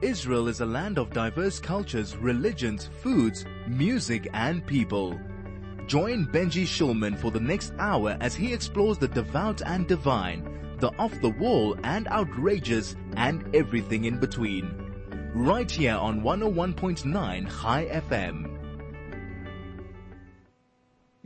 Israel is a land of diverse cultures, religions, foods, music, and people. Join Benji Shulman for the next hour as he explores the devout and divine, the off the wall and outrageous, and everything in between. Right here on 101.9 Chai FM.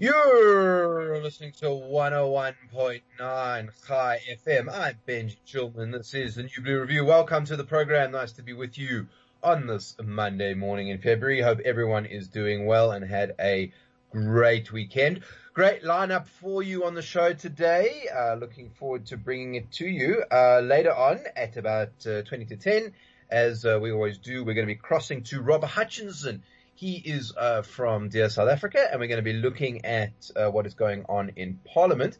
You're listening to 101.9 Chai FM. I'm Benji Shulman. This is the New Blue Review. Welcome to the program. Nice to be with you on this Monday morning in February. Hope everyone is doing well and had a great weekend. Great lineup for you on the show today. Uh, looking forward to bringing it to you uh, later on at about uh, 20 to 10. As uh, we always do, we're going to be crossing to Rob Hutchinson he is uh, from Dear South Africa, and we're going to be looking at uh, what is going on in Parliament,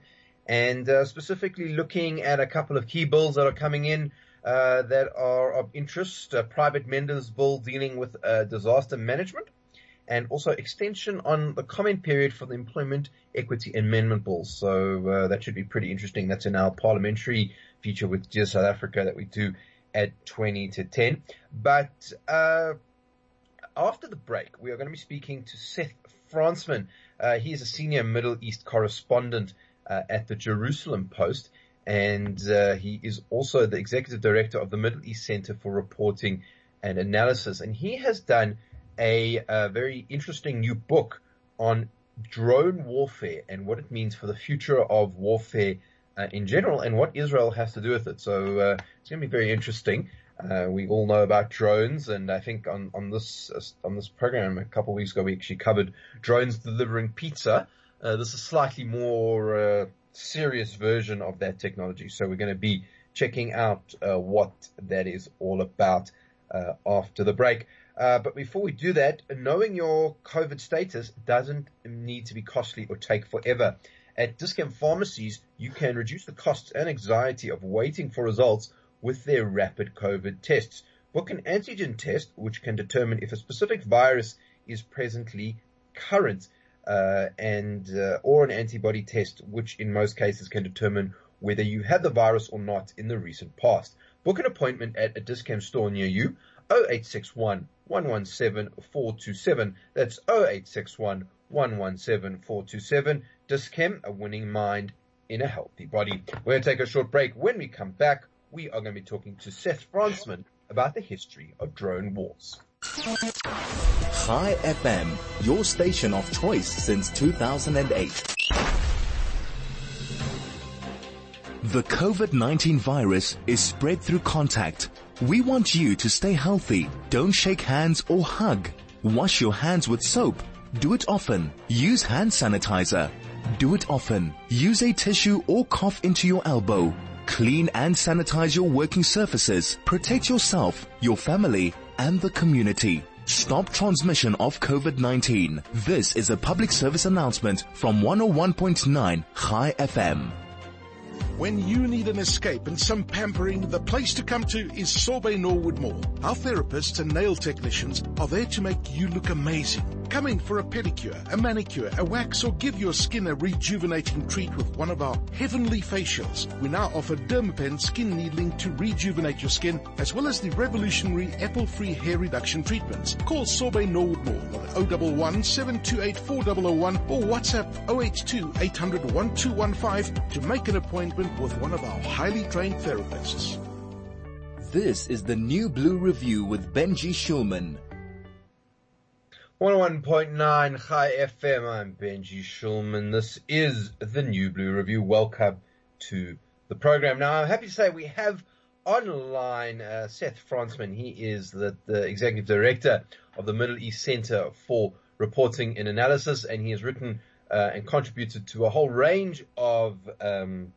and uh, specifically looking at a couple of key bills that are coming in uh, that are of interest. A private members bill dealing with uh, disaster management, and also extension on the comment period for the employment equity amendment bills. So uh, that should be pretty interesting. That's in our parliamentary feature with Dear South Africa that we do at 20 to 10. But after the break, we are going to be speaking to Seth Frantzman. Uh, he is a senior Middle East correspondent uh, at the Jerusalem Post, and uh, he is also the executive director of the Middle East Center for Reporting and Analysis. And he has done a, a very interesting new book on drone warfare and what it means for the future of warfare uh, in general and what Israel has to do with it. So uh, it's going to be very interesting. Uh, we all know about drones, and I think on on this uh, on this program a couple of weeks ago we actually covered drones delivering pizza. Uh, this is slightly more uh, serious version of that technology, so we're going to be checking out uh, what that is all about uh, after the break. but before we do that, knowing your COVID status doesn't need to be costly or take forever. At Dis-Chem pharmacies, you can reduce the costs and anxiety of waiting for results with their rapid COVID tests. Book an antigen test which can determine if a specific virus is presently current, uh, and uh, or an antibody test which in most cases can determine whether you had the virus or not in the recent past. Book an appointment at a Dis-Chem store near you. 0861 117 427. That's 0861 117 427. Dis-Chem, a winning mind in a healthy body. We're going to take a short break. When we come back, we are going to be talking to Seth Frantzman about the history of drone wars. Chai FM, your station of choice since 2008. The COVID-19 virus is spread through contact. We want you to stay healthy. Don't shake hands or hug. Wash your hands with soap. Do it often. Use hand sanitizer. Do it often. Use a tissue or cough into your elbow. Clean and sanitize your working surfaces. Protect yourself, your family, and the community. Stop transmission of COVID-19. This is a public service announcement from 101.9 Chai FM. When you need an escape and some pampering, the place to come to is Sorbet Norwood Mall. Our therapists and nail technicians are there to make you look amazing. Come in for a pedicure, a manicure, a wax, or give your skin a rejuvenating treat with one of our heavenly facials. We now offer Dermapen skin needling to rejuvenate your skin, as well as the revolutionary apple-free hair reduction treatments. Call Sorbet Norwood Mall on 011 728 4001 or WhatsApp 082 800 1215 to make an appointment with one of our highly trained therapists. This is the New Blue Review with Benji Shulman. 101.9 Chai FM. I'm Benji Shulman. This is the New Blue Review. Welcome to the program. Now, I'm happy to say we have online uh, Seth Frantzman. He is the, the executive director of the Middle East Center for Reporting and Analysis, and he has written uh, and contributed to a whole range of, um,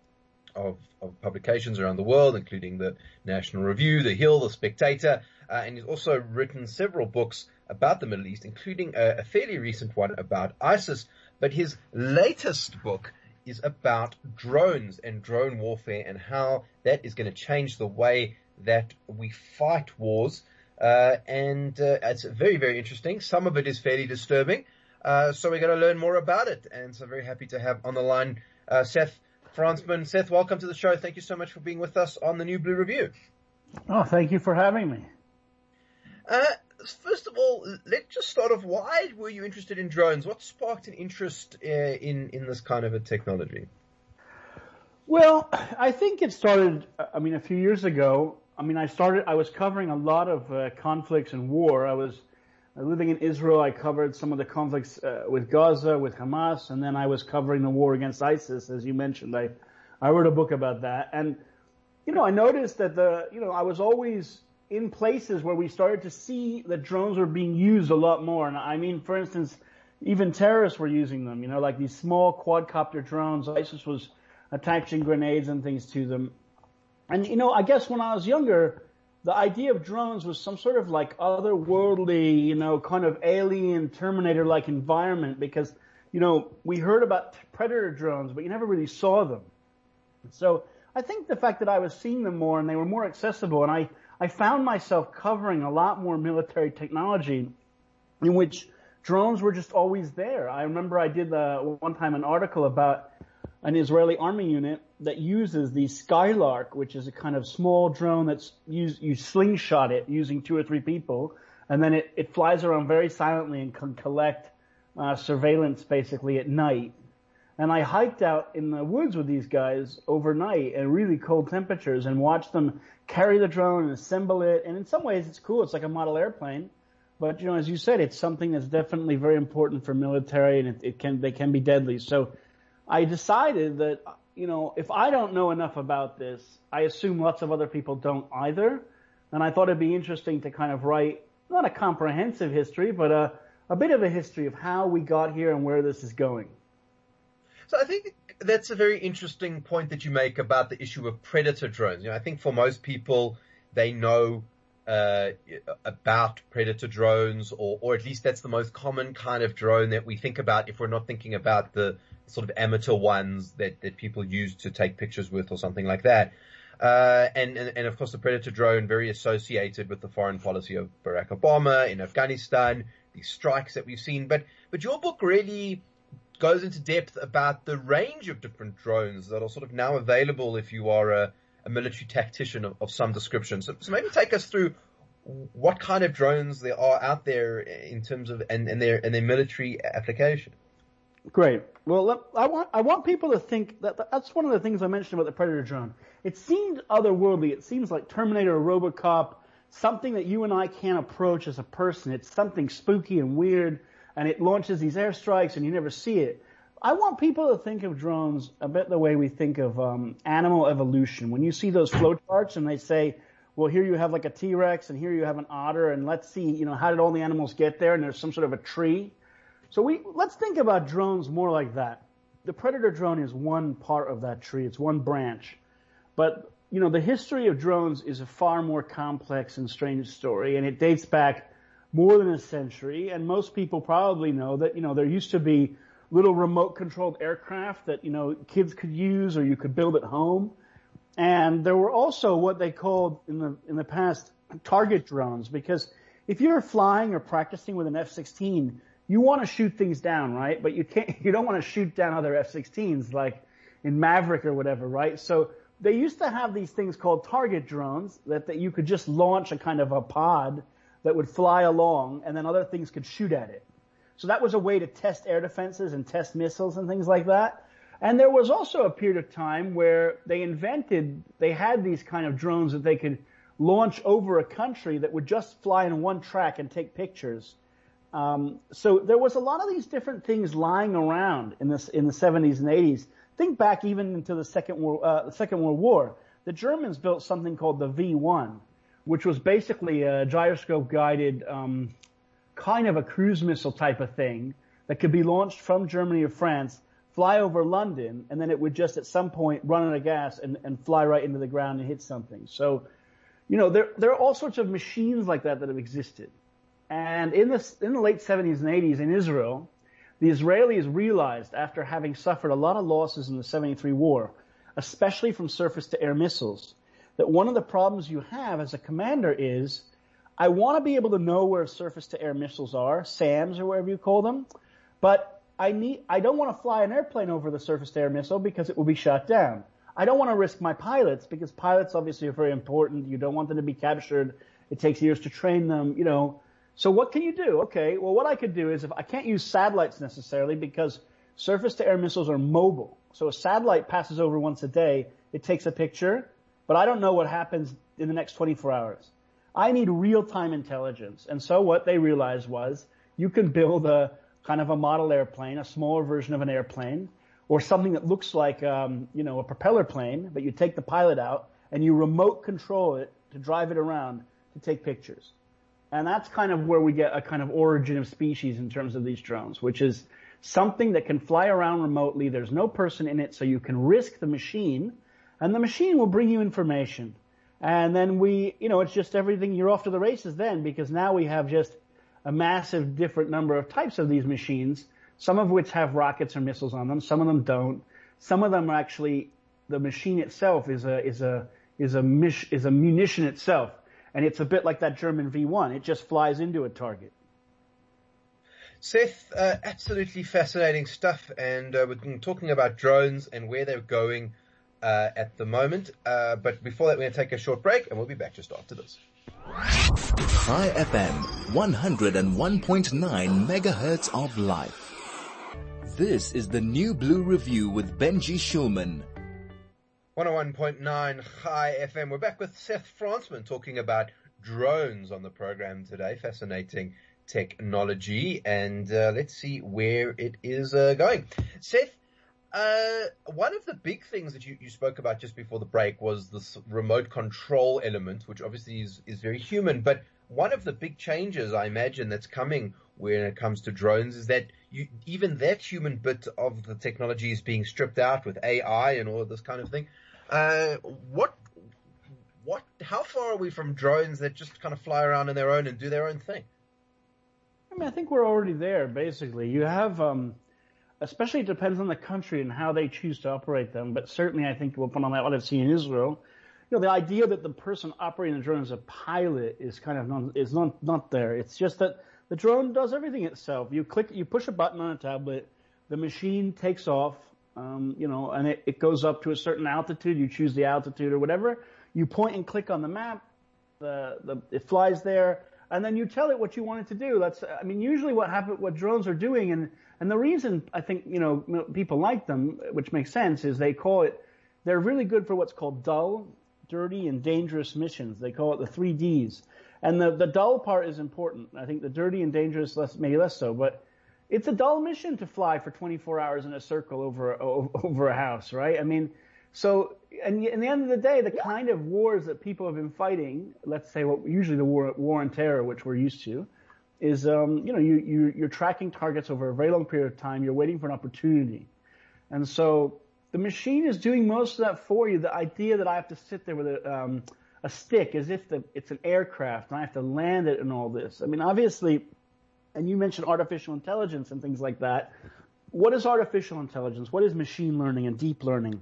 of, of publications around the world, including the National Review, The Hill, The Spectator, uh, and he's also written several books about the Middle East, including a, a fairly recent one about ISIS. But his latest book is about drones and drone warfare and how that is going to change the way that we fight wars. Uh, and uh, it's very, very interesting. Some of it is fairly disturbing. Uh, so we're going to learn more about it. And so very happy to have on the line uh, Seth Frantzman. Seth, welcome to the show. Thank you so much for being with us on the New Blue Review. Oh, thank you for having me. First of all, let's just start off. Why were you interested in drones? What sparked an interest uh, in in this kind of a technology? Well, I think it started. I mean, a few years ago. I mean, I started. I was covering a lot of uh, conflicts and war. I was uh, living in Israel. I covered some of the conflicts uh, with Gaza, with Hamas, and then I was covering the war against ISIS, as you mentioned. I I wrote a book about that, and you know, I noticed that the you know I was always in places where we started to see that drones were being used a lot more. And I mean, for instance, even terrorists were using them. You know, like these small quadcopter drones. ISIS was attaching grenades and things to them. And you know, I guess when I was younger, the idea of drones was some sort of like otherworldly, you know, kind of alien Terminator-like environment because, you know, we heard about predator drones, but you never really saw them. So I think the fact that I was seeing them more and they were more accessible and I, I found myself covering a lot more military technology in which drones were just always there. I remember I did the, one time an article about an Israeli army unit that uses the Skylark, which is a kind of small drone that's used, you slingshot it using two or three people, and then it, it flies around very silently and can collect uh, surveillance basically at night. And I hiked out in the woods with these guys overnight in really cold temperatures and watched them carry the drone and assemble it. And in some ways it's cool. It's like a model airplane. But you know, as you said, it's something that's definitely very important for military and it, it can, they can be deadly. So I decided that, you know, if I don't know enough about this, I assume lots of other people don't either. And I thought it'd be interesting to kind of write, not a comprehensive history, but a, a bit of a history of how we got here and where this is going. So I think that's a very interesting point that you make about the issue of predator drones. You know, I think for most people, they know uh, about predator drones, or or at least that's the most common kind of drone that we think about if we're not thinking about the sort of amateur ones that that people use to take pictures with or something like that. Uh, and, and, and of course the Predator drone very associated with the foreign policy of Barack Obama in Afghanistan, these strikes that we've seen. But, but your book really goes into depth about the range of different drones that are sort of now available if you are a, a military tactician of, of some description. So, so maybe take us through what kind of drones there are out there in terms of and, and their and their military application. Great. Well, I want I want people to think that that's one of the things I mentioned about the Predator drone. It seemed otherworldly. It seems like Terminator or RoboCop, something that you and I can't approach as a person. It's something spooky and weird, and it launches these airstrikes, and you never see it. I want people to think of drones a bit the way we think of um, animal evolution. When you see those flowcharts and they say, well, here you have like a T-Rex and here you have an otter and let's see, you know, how did all the animals get there? And there's some sort of a tree. So we, let's think about drones more like that. The Predator drone is one part of that tree. It's one branch. But, you know, the history of drones is a far more complex and strange story and it dates back more than a century. And most people probably know that, you know, there used to be little remote controlled aircraft that, you know, kids could use or you could build at home. And there were also what they called in the, in the past target drones because if you're flying or practicing with an F-16, you want to shoot things down, right? But you can't, you don't want to shoot down other F-16s like in Maverick or whatever, right? So they used to have these things called target drones that, that you could just launch a kind of a pod that would fly along and then other things could shoot at it. So that was a way to test air defenses and test missiles and things like that. And there was also a period of time where they invented, they had these kind of drones that they could launch over a country that would just fly in one track and take pictures. Um, so there was a lot of these different things lying around in this in the 70s and 80s. Think back even into the Second World, uh, the Second World War. The Germans built something called the V1, which was basically a gyroscope guided um, kind of a cruise missile type of thing that could be launched from Germany or France, fly over London, and then it would just at some point run out of gas and, and fly right into the ground and hit something. So, you know, there, there are all sorts of machines like that that have existed. And in the, in the late 70s and 80s in Israel, the Israelis realized after having suffered a lot of losses in the 73 war, especially from surface to air missiles, that one of the problems you have as a commander is I want to be able to know where surface to air missiles are, SAMs or whatever you call them, but I need, I don't want to fly an airplane over the surface to air missile because it will be shot down. I don't want to risk my pilots because pilots obviously are very important. You don't want them to be captured It takes years to train them, you know. So what can you do? Okay, well what I could do is if I can't use satellites necessarily because surface to air missiles are mobile. So a satellite passes over once a day, it takes a picture, but I don't know what happens in the next 24 hours. I need real-time intelligence. And so what they realized was you can build a kind of a model airplane, a smaller version of an airplane, or something that looks like, um, you know, a propeller plane, but you take the pilot out and you remote control it to drive it around to take pictures. And that's kind of where we get a kind of origin of species in terms of these drones, which is something that can fly around remotely. There's no person in it, so you can risk the machine, and the machine will bring you information. And then we, you know, it's just everything, you're off to the races then, because now we have just a massive different number of types of these machines, some of which have rockets or missiles on them, some of them don't. Some of them are actually, the machine itself is a, is a, is a, is a munition itself. And it's a bit like that German V1. It just flies into a target. Seth, uh, absolutely fascinating stuff. And uh, we've been talking about drones and where they're going uh, at the moment. Uh, but before that, we're going to take a short break and we'll be back just after this. Chai FM 101.9 megahertz of life. This is the New Blue Review with Benji Shulman. 101.9 Chai FM. We're back with Seth Frantzman talking about drones on the program today. Fascinating technology, and uh, let's see where it is uh, going. Seth, uh, one of the big things that you, you spoke about just before the break was this remote control element, which obviously is, is very human. But one of the big changes I imagine that's coming when it comes to drones is that you, even that human bit of the technology is being stripped out with AI and all of this kind of thing. Uh, what, what, how far are we from drones that just kind of fly around on their own and do their own thing? I mean, I think we're already there, basically. You have, um, especially it depends on the country and how they choose to operate them, but certainly I think from what I've seen in Israel, you know, the idea that the person operating the drone is a pilot is kind of non, is not, not there. It's just that the drone does everything itself. You click, you push a button on a tablet, the machine takes off, um, you know, and it, it goes up to a certain altitude. You choose the altitude or whatever. You point and click on the map. The, the, it flies there and then you tell it what you want it to do. That's, I mean, usually what happen, what drones are doing, and and the reason I think you know people like them, which makes sense, is they call it, they're really good for what's called dull, dirty, and dangerous missions. They call it the three Ds, and the the dull part is important. I think the dirty and dangerous less, maybe less so, but it's a dull mission to fly for 24 hours in a circle over over a house, right? I mean, so, and in the end of the day, the kind of wars that people have been fighting, let's say what usually the war, war on terror, which we're used to, is, um, you know, you, you, you're tracking targets over a very long period of time. You're waiting for an opportunity. And so the machine is doing most of that for you. The idea that I have to sit there with a, um, a stick as if the, it's an aircraft and I have to land it and all this. I mean, obviously, and you mentioned artificial intelligence and things like that. What is artificial intelligence? What is machine learning and deep learning?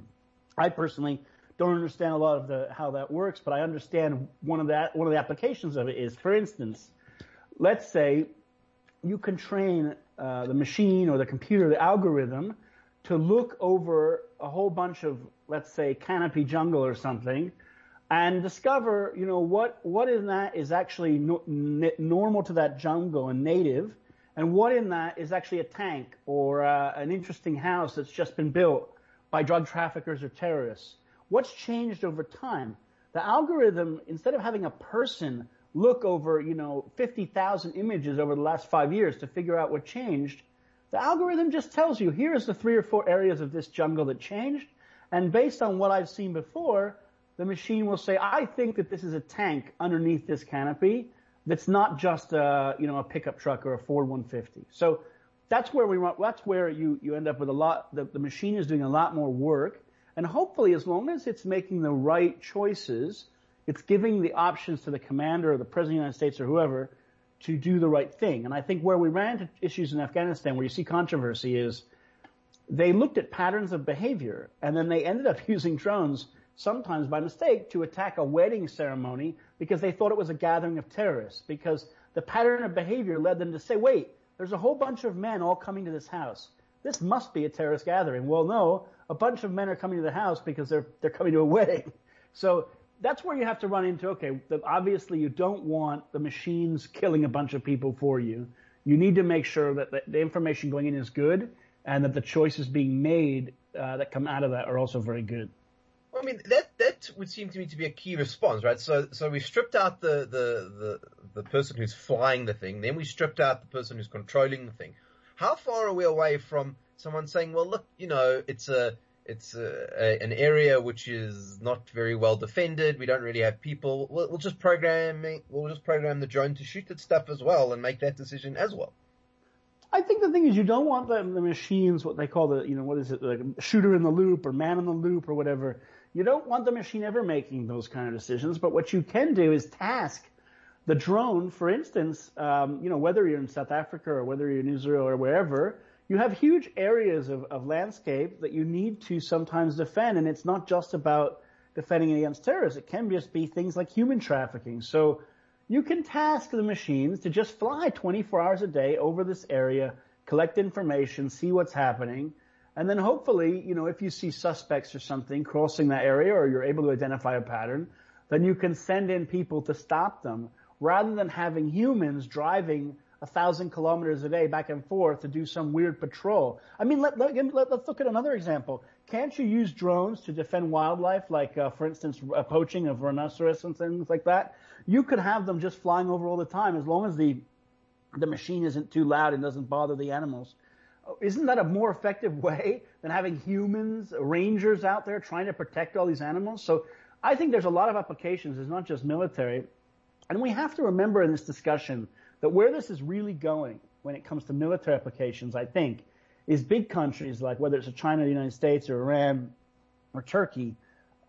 I personally don't understand a lot of the how that works, but I understand one of that one of the applications of it is, for instance, let's say you can train uh, the machine or the computer, the algorithm, to look over a whole bunch of, let's say, canopy jungle or something, and discover, you know, what what in that is actually no, n- normal to that jungle and native, and what in that is actually a tank or uh, an interesting house that's just been built by drug traffickers or terrorists. What's changed over time? The algorithm, instead of having a person look over, you know, 50,000 images over the last five years to figure out what changed, the algorithm just tells you, here's the three or four areas of this jungle that changed. And based on what I've seen before, the machine will say, I think that this is a tank underneath this canopy that's not just a, you know, a pickup truck or a Ford 150. So that's where we want, that's where you, you end up with a lot, the, the machine is doing a lot more work. And hopefully as long as it's making the right choices, it's giving the options to the commander or the president of the United States or whoever to do the right thing. And I think where we ran into issues in Afghanistan where you see controversy is they looked at patterns of behavior and then they ended up using drones sometimes by mistake to attack a wedding ceremony because they thought it was a gathering of terrorists because the pattern of behavior led them to say, wait, there's a whole bunch of men all coming to this house. This must be a terrorist gathering. Well, no, a bunch of men are coming to the house because they're, they're coming to a wedding. So that's where you have to run into, okay, obviously you don't want the machines killing a bunch of people for you. You need to make sure that the, the information going in is good and that the choices being made uh, that come out of that are also very good. Well, I mean, that that would seem to me to be a key response, right? So, so we stripped out the, the, the, the person who's flying the thing, then we stripped out the person who's controlling the thing. How far are we away from someone saying, well, look, you know, it's a, it's a, a, an area which is not very well defended. We don't really have people. We'll, we'll just program, we'll just program the drone to shoot at stuff as well and make that decision as well. I think the thing is you don't want the, the machines, what they call the, you know, what is it, like shooter in the loop or man in the loop or whatever. You don't want the machine ever making those kind of decisions, but what you can do is task the drone, for instance, um, you know, whether you're in South Africa or whether you're in Israel or wherever, you have huge areas of, of landscape that you need to sometimes defend, and it's not just about defending against terrorists. It can just be things like human trafficking. So you can task the machines to just fly 24 hours a day over this area, collect information, see what's happening, and then hopefully, you know, if you see suspects or something crossing that area or you're able to identify a pattern, then you can send in people to stop them rather than having humans driving a thousand kilometers a day back and forth to do some weird patrol. I mean, let, let, let, us look at another example. Can't you use drones to defend wildlife, like, uh, for instance, poaching of rhinoceros and things like that? You could have them just flying over all the time as long as the, the machine isn't too loud and doesn't bother the animals. Oh, isn't that a more effective way than having humans, rangers out there trying to protect all these animals? So I think there's a lot of applications. It's not just military. And we have to remember in this discussion that where this is really going when it comes to military applications, I think, is big countries like whether it's China, the United States, or Iran, or Turkey,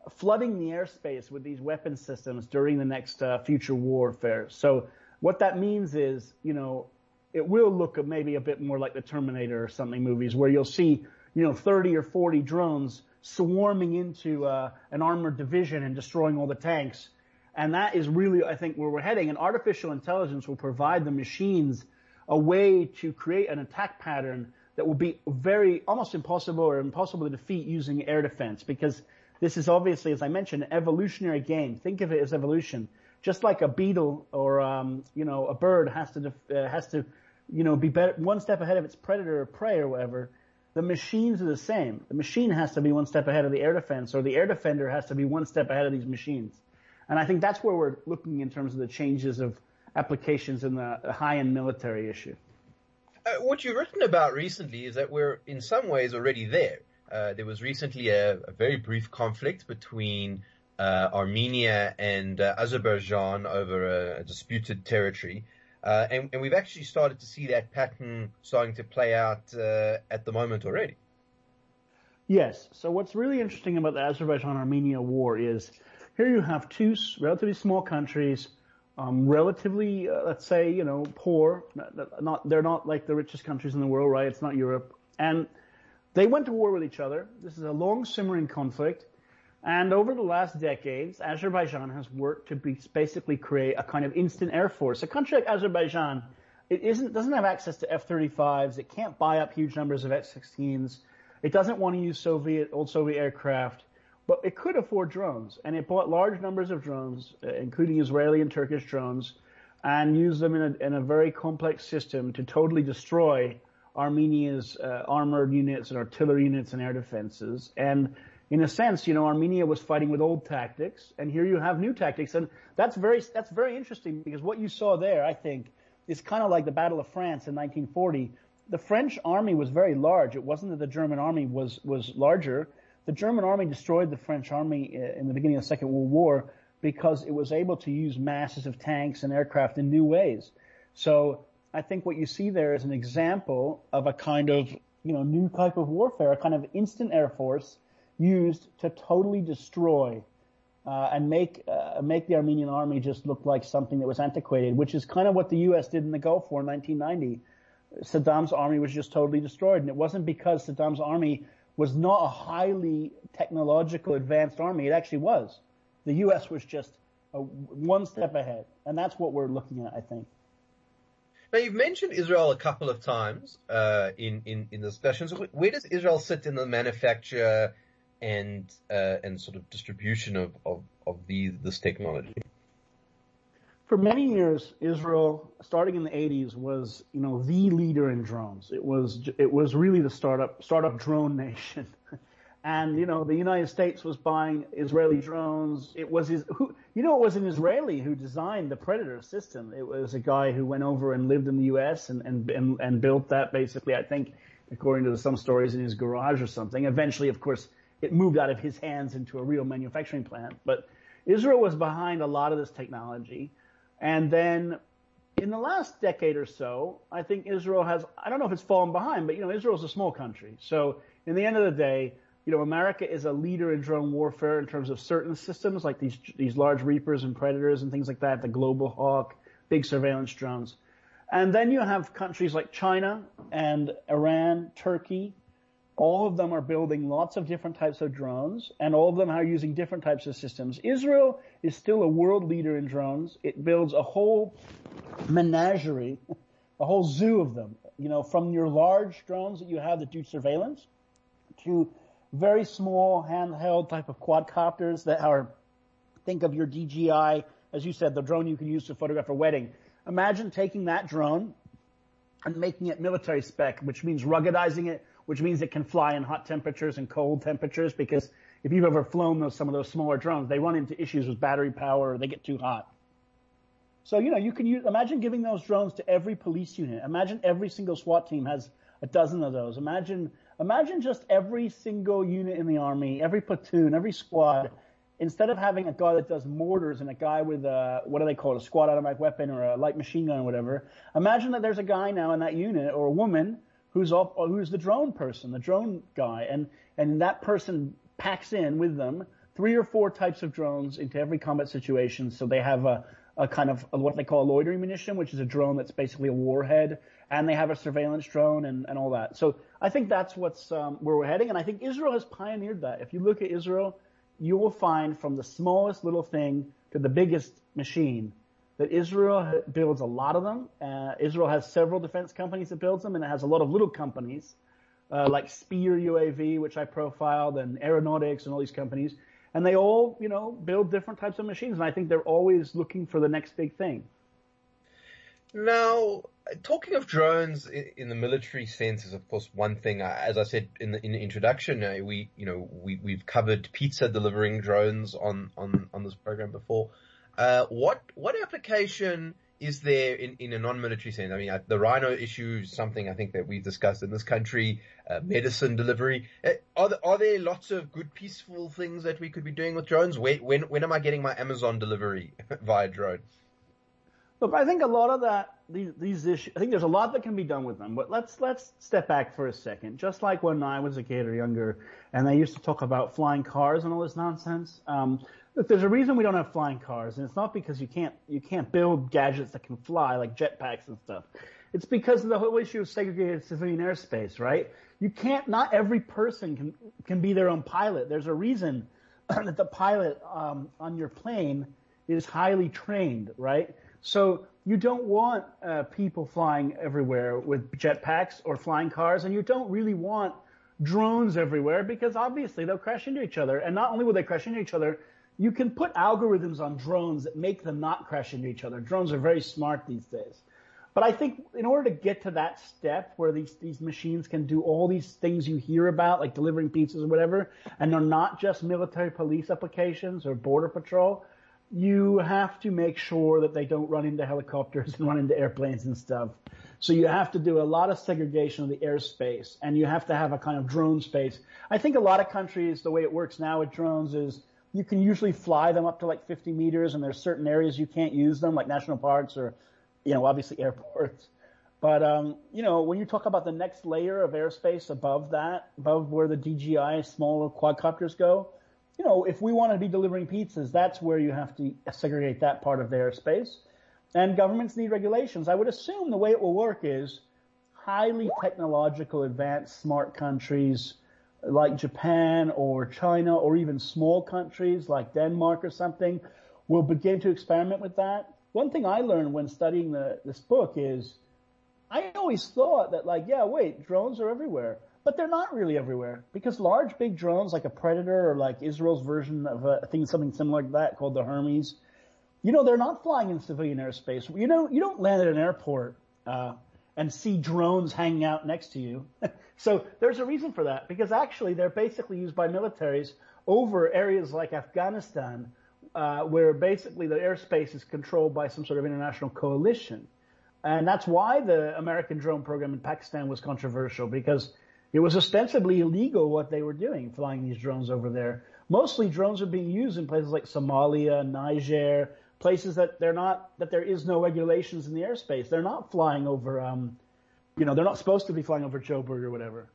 flooding the airspace with these weapon systems during the next uh, future warfare. So what that means is, you know, it will look maybe a bit more like the Terminator or something movies where you'll see, you know, 30 or 40 drones swarming into uh, an armored division and destroying all the tanks and that is really, I think, where we're heading. And artificial intelligence will provide the machines a way to create an attack pattern that will be very, almost impossible or impossible to defeat using air defense because this is obviously, as I mentioned, an evolutionary game. Think of it as evolution. Just like a beetle or, um, you know, a bird has to, def- uh, has to, you know, be better, one step ahead of its predator or prey or whatever. The machines are the same. The machine has to be one step ahead of the air defense or the air defender has to be one step ahead of these machines. And I think that's where we're looking in terms of the changes of applications in the high-end military issue. Uh, what you've written about recently is that we're in some ways already there. Uh, there was recently a, a, very brief conflict between uh, Armenia and uh, Azerbaijan over a, a disputed territory. Uh, and, and, we've actually started to see that pattern starting to play out uh, at the moment already. Yes. So what's really interesting about the Azerbaijan-Armenia war is here you have two relatively small countries, um, relatively, uh, let's say, you know, poor. Not, not, they're not like the richest countries in the world, right? It's not Europe. And they went to war with each other. This is a long simmering conflict. And over the last decades, Azerbaijan has worked to be, basically create a kind of instant air force. A country like Azerbaijan, it isn't, doesn't have access to F-35s. It can't buy up huge numbers of F-16s. It doesn't want to use Soviet, old Soviet aircraft but it could afford drones, and it bought large numbers of drones, uh, including Israeli and Turkish drones, and used them in a, in a very complex system to totally destroy Armenia's uh, armored units and artillery units and air defenses. And in a sense, you know, Armenia was fighting with old tactics, and here you have new tactics, and that's very that's very interesting because what you saw there, I think, is kind of like the Battle of France in 1940. The French army was very large. It wasn't that the German army was was larger the German army destroyed the French army uh, in the beginning of the Second World War because it was able to use masses of tanks and aircraft in new ways. So I think what you see there is an example of a kind of, you know, new type of warfare, a kind of instant air force used to totally destroy uh, and make uh, make the Armenian army just look like something that was antiquated, which is kind of what the U.S. did in the Gulf War in 1990. Saddam's army was just totally destroyed, and it wasn't because Saddam's army was not a highly technological advanced army. It actually was. The U.S. was just a, one step ahead, and that's what we're looking at, I think. Now you've mentioned Israel a couple of times uh, in, in in discussions. Where does Israel sit in the manufacture and uh, and sort of distribution of of, of this technology? For many years, Israel, starting in the 80s, was you know the leader in drones. It was it was really the startup startup drone nation. And you know, the United States was buying Israeli drones. It was his, who, you know, it was an Israeli who designed the Predator system. It was a guy who went over and lived in the U.S. and and and, and built that basically. I think, according to some stories, in his garage or something. Eventually, of course, it moved out of his hands into a real manufacturing plant. But Israel was behind a lot of this technology, and then in the last decade or so, I think Israel has. I don't know if it's fallen behind, but you know, Israel is a small country, so in the end of the day you know, America is a leader in drone warfare in terms of certain systems like these these large reapers and predators and things like that, the global hawk, big surveillance drones. And then you have countries like China and Iran, Turkey. All of them are building lots of different types of drones, and all of them are using different types of systems. Israel is still a world leader in drones. It builds a whole menagerie, a whole zoo of them. You know, from your large drones that you have that do surveillance to very small handheld type of quadcopters that are, think of your DJI, as you said, the drone you can use to photograph a wedding. Imagine taking that drone and making it military spec, which means ruggedizing it, which means it can fly in hot temperatures and cold temperatures because if you've ever flown those, some of those smaller drones, they run into issues with battery power or they get too hot. So, you know, you can use, imagine giving those drones to every police unit. Imagine every single SWAT team has a dozen of those. Imagine Imagine just every single unit in the army, every platoon, every squad, instead of having a guy that does mortars and a guy with a, what do they call it, a squad automatic weapon or a light machine gun or whatever, imagine that there's a guy now in that unit or a woman who's who's the drone person, the drone guy, and, and that person packs in with them three or four types of drones into every combat situation. So they have a, a kind of what they call a loitering munition, which is a drone that's basically a warhead, and they have a surveillance drone and, and all that. So I think that's what's um, where we're heading, and I think Israel has pioneered that. If you look at Israel, you will find from the smallest little thing to the biggest machine that Israel builds a lot of them. Uh, Israel has several defense companies that builds them, and it has a lot of little companies uh, like Spear UAV, which I profiled, and Aeronautics, and all these companies and they all, you know, build different types of machines. And I think they're always looking for the next big thing. Now, talking of drones in the military sense is, of course, one thing. As I said in the, in the introduction, we, you know, we, we've covered pizza delivering drones on, on, on this program before. Uh, what, what application is there in, in a non-military sense? I mean, the rhino issue is something I think that we've discussed in this country, uh, medicine delivery. Uh, are, there, are there lots of good, peaceful things that we could be doing with drones? When, when, when am I getting my Amazon delivery via drone? Look, I think a lot of that, these, these issues, I think there's a lot that can be done with them, but let's, let's step back for a second. Just like when I was a kid or younger and they used to talk about flying cars and all this nonsense, um, Look, there's a reason we don't have flying cars, and it's not because you can't you can't build gadgets that can fly like jetpacks and stuff. It's because of the whole issue of segregated civilian airspace, right? You can't. Not every person can can be their own pilot. There's a reason that the pilot um, on your plane is highly trained, right? So you don't want uh, people flying everywhere with jetpacks or flying cars, and you don't really want drones everywhere because obviously they'll crash into each other. And not only will they crash into each other, you can put algorithms on drones that make them not crash into each other. Drones are very smart these days. But I think in order to get to that step where these, these machines can do all these things you hear about, like delivering pizzas or whatever, and they're not just military police applications or border patrol, you have to make sure that they don't run into helicopters and run into airplanes and stuff. So you have to do a lot of segregation of the airspace and you have to have a kind of drone space. I think a lot of countries, the way it works now with drones is you can usually fly them up to like 50 meters and there's certain areas you can't use them like national parks or, you know, obviously airports. But, um, you know, when you talk about the next layer of airspace above that, above where the DJI smaller quadcopters go, you know, if we want to be delivering pizzas, that's where you have to segregate that part of the airspace. And governments need regulations. I would assume the way it will work is highly technological, advanced, smart countries like Japan or China or even small countries like Denmark or something will begin to experiment with that. One thing I learned when studying the, this book is I always thought that like, yeah, wait, drones are everywhere. but they're not really everywhere because large, big drones like a Predator or like Israel's version of a thing, something similar like that called the Hermes, you know, they're not flying in civilian airspace. You know, you don't land at an airport uh, and see drones hanging out next to you. so there's a reason for that because actually they're basically used by militaries over areas like Afghanistan, uh, where basically the airspace is controlled by some sort of international coalition. And that's why the American drone program in Pakistan was controversial because it was ostensibly illegal what they were doing, flying these drones over there. Mostly drones are being used in places like Somalia, Niger, places that they're not, that there is no regulations in the airspace. They're not flying over, um, you know, they're not supposed to be flying over Joburg or whatever.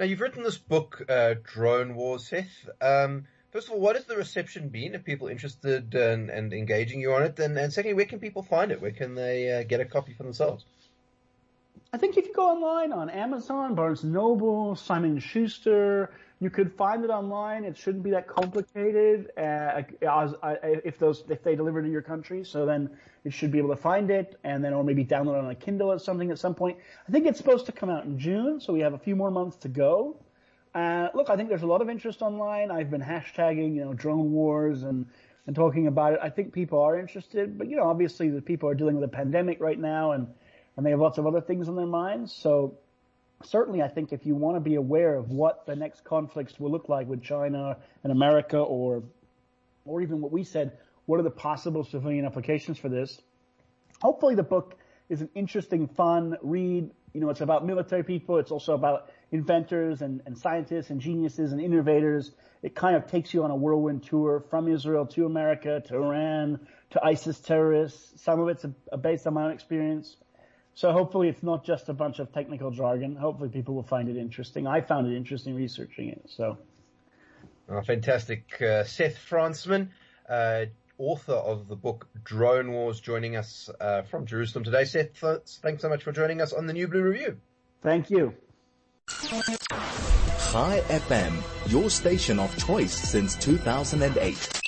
Now you've written this book, uh, Drone Wars, Seth. Um, first of all, what has the reception been? Are people interested in, and engaging you on it? And, and secondly, where can people find it? Where can they uh, get a copy for themselves? I think if you go online on Amazon, Barnes Noble, Simon Schuster, you could find it online. It shouldn't be that complicated. Uh, if those if they deliver to your country, so then you should be able to find it, and then or maybe download it on a Kindle or something at some point. I think it's supposed to come out in June, so we have a few more months to go. Uh, look, I think there's a lot of interest online. I've been hashtagging, you know, drone wars and and talking about it. I think people are interested, but you know, obviously the people are dealing with a pandemic right now and and they have lots of other things on their minds. So certainly I think if you want to be aware of what the next conflicts will look like with China and America or, or even what we said, what are the possible civilian applications for this? Hopefully the book is an interesting, fun read. You know, it's about military people. It's also about inventors and, and scientists and geniuses and innovators. It kind of takes you on a whirlwind tour from Israel to America to Iran to ISIS terrorists. Some of it's based on my own experience. So hopefully it's not just a bunch of technical jargon. Hopefully people will find it interesting. I found it interesting researching it. So. Oh, fantastic. Uh, Seth Frantzman, uh, author of the book Drone Wars, joining us uh, from Jerusalem today. Seth, thanks so much for joining us on the New Blue Review. Thank you. Chai FM, your station of choice since 2008.